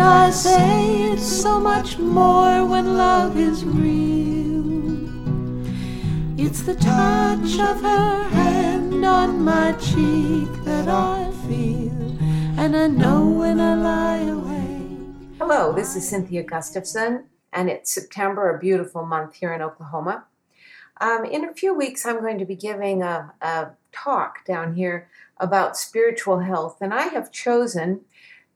I say it's so much more when love is real. It's the touch of her hand on my cheek that I feel, and I know when I lie awake. Hello, this is Cynthia Gustafson, and it's September, a beautiful month here in Oklahoma. Um, in a few weeks, I'm going to be giving a, a talk down here about spiritual health, and I have chosen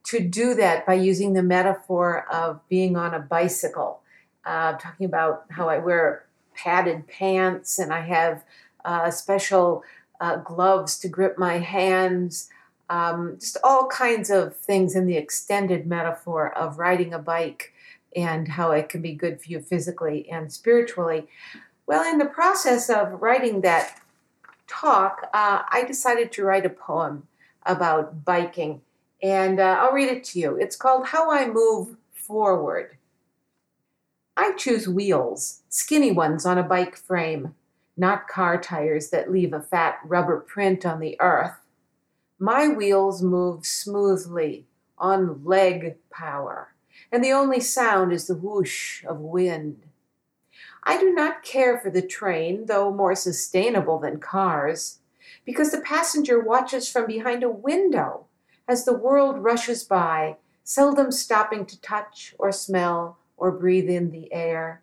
to do that by using the metaphor of being on a bicycle. Uh, talking about how I wear padded pants and I have uh, special uh, gloves to grip my hands, um, just all kinds of things in the extended metaphor of riding a bike and how it can be good for you physically and spiritually. Well, in the process of writing that talk, uh, I decided to write a poem about biking and uh, I'll read it to you. It's called How I Move Forward. I choose wheels, skinny ones on a bike frame, not car tires that leave a fat rubber print on the earth. My wheels move smoothly on leg power, and the only sound is the whoosh of wind. I do not care for the train, though more sustainable than cars, because the passenger watches from behind a window as the world rushes by, seldom stopping to touch or smell or breathe in the air.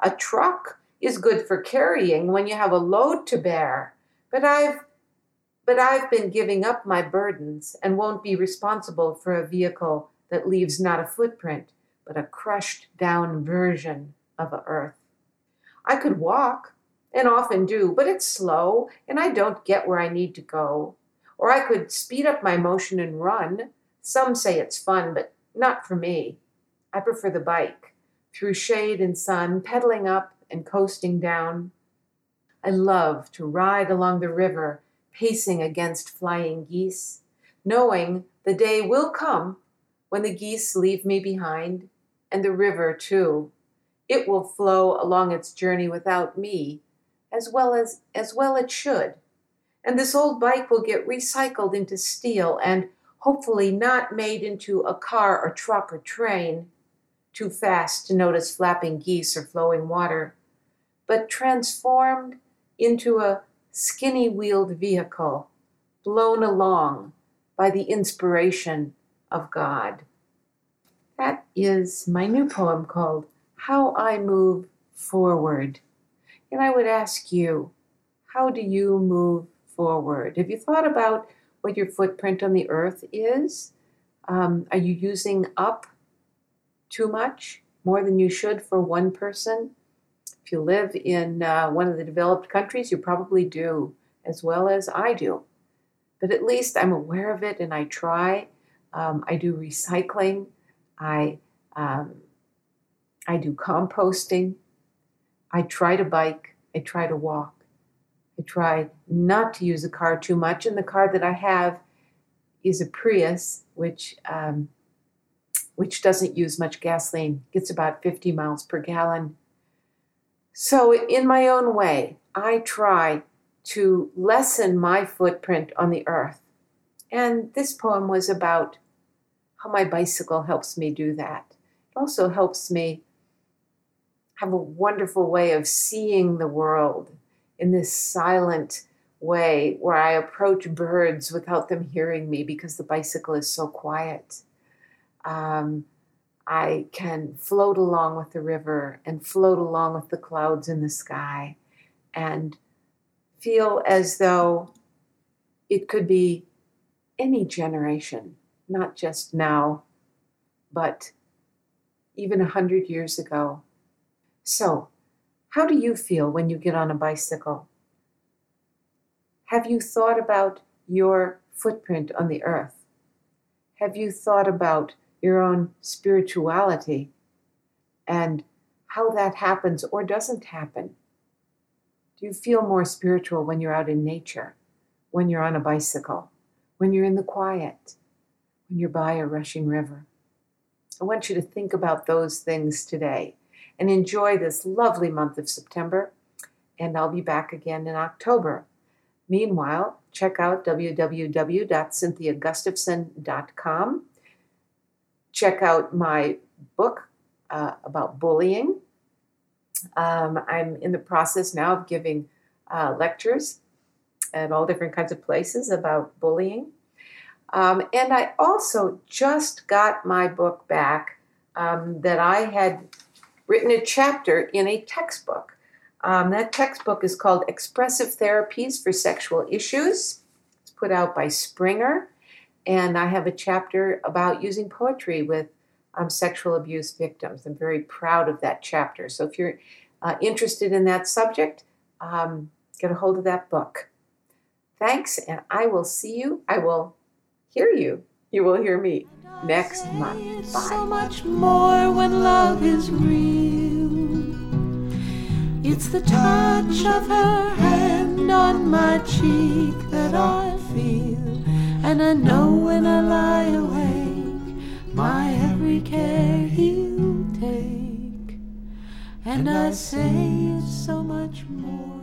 A truck is good for carrying when you have a load to bear, but I've but I've been giving up my burdens and won't be responsible for a vehicle that leaves not a footprint, but a crushed down version of earth. I could walk, and often do, but it's slow, and I don't get where I need to go. Or I could speed up my motion and run. Some say it's fun, but not for me. I prefer the bike, through shade and sun, pedaling up and coasting down. I love to ride along the river, pacing against flying geese, knowing the day will come when the geese leave me behind, and the river too. It will flow along its journey without me, as well as as well it should and this old bike will get recycled into steel and hopefully not made into a car or truck or train, too fast to notice flapping geese or flowing water, but transformed into a skinny wheeled vehicle, blown along by the inspiration of God. That is my new poem called How I Move Forward. And I would ask you, how do you move forward. Have you thought about what your footprint on the earth is? Um, are you using up too much, more than you should for one person? If you live in uh, one of the developed countries, you probably do, as well as I do. But at least I'm aware of it and I try. Um, I do recycling. I um, I do composting. I try to bike. I try to walk. I try not to use the car too much, and the car that I have is a Prius, which um, which doesn't use much gasoline. Gets about 50 miles per gallon. So, in my own way, I try to lessen my footprint on the earth. And this poem was about how my bicycle helps me do that. It also helps me have a wonderful way of seeing the world in this silent way where I approach birds without them hearing me because the bicycle is so quiet. Um, I can float along with the river and float along with the clouds in the sky and feel as though it could be any generation, not just now, but even a hundred years ago. So, how do you feel when you get on a bicycle? Have you thought about your footprint on the earth? Have you thought about your own spirituality and how that happens or doesn't happen? Do you feel more spiritual when you're out in nature, when you're on a bicycle, when you're in the quiet, when you're by a rushing river? I want you to think about those things today and enjoy this lovely month of September. And I'll be back again in October. Meanwhile, check out www.cynthiagustafson.com. check out my book uh, about bullying. Um, I'm in the process now of giving uh, lectures at all different kinds of places about bullying. Um, and I also just got my book back um, that I had written a chapter in a textbook. Um, that textbook is called Expressive Therapies for Sexual Issues. It's put out by Springer. And I have a chapter about using poetry with um, sexual abuse victims. I'm very proud of that chapter. So if you're uh, interested in that subject, um, get a hold of that book. Thanks, and I will see you. I will hear you. You will hear me next month. Bye. So much more when love is real. It's the touch of her hand on my cheek that I feel. And I know when I lie awake, my every care he'll take. And I say it's so much more.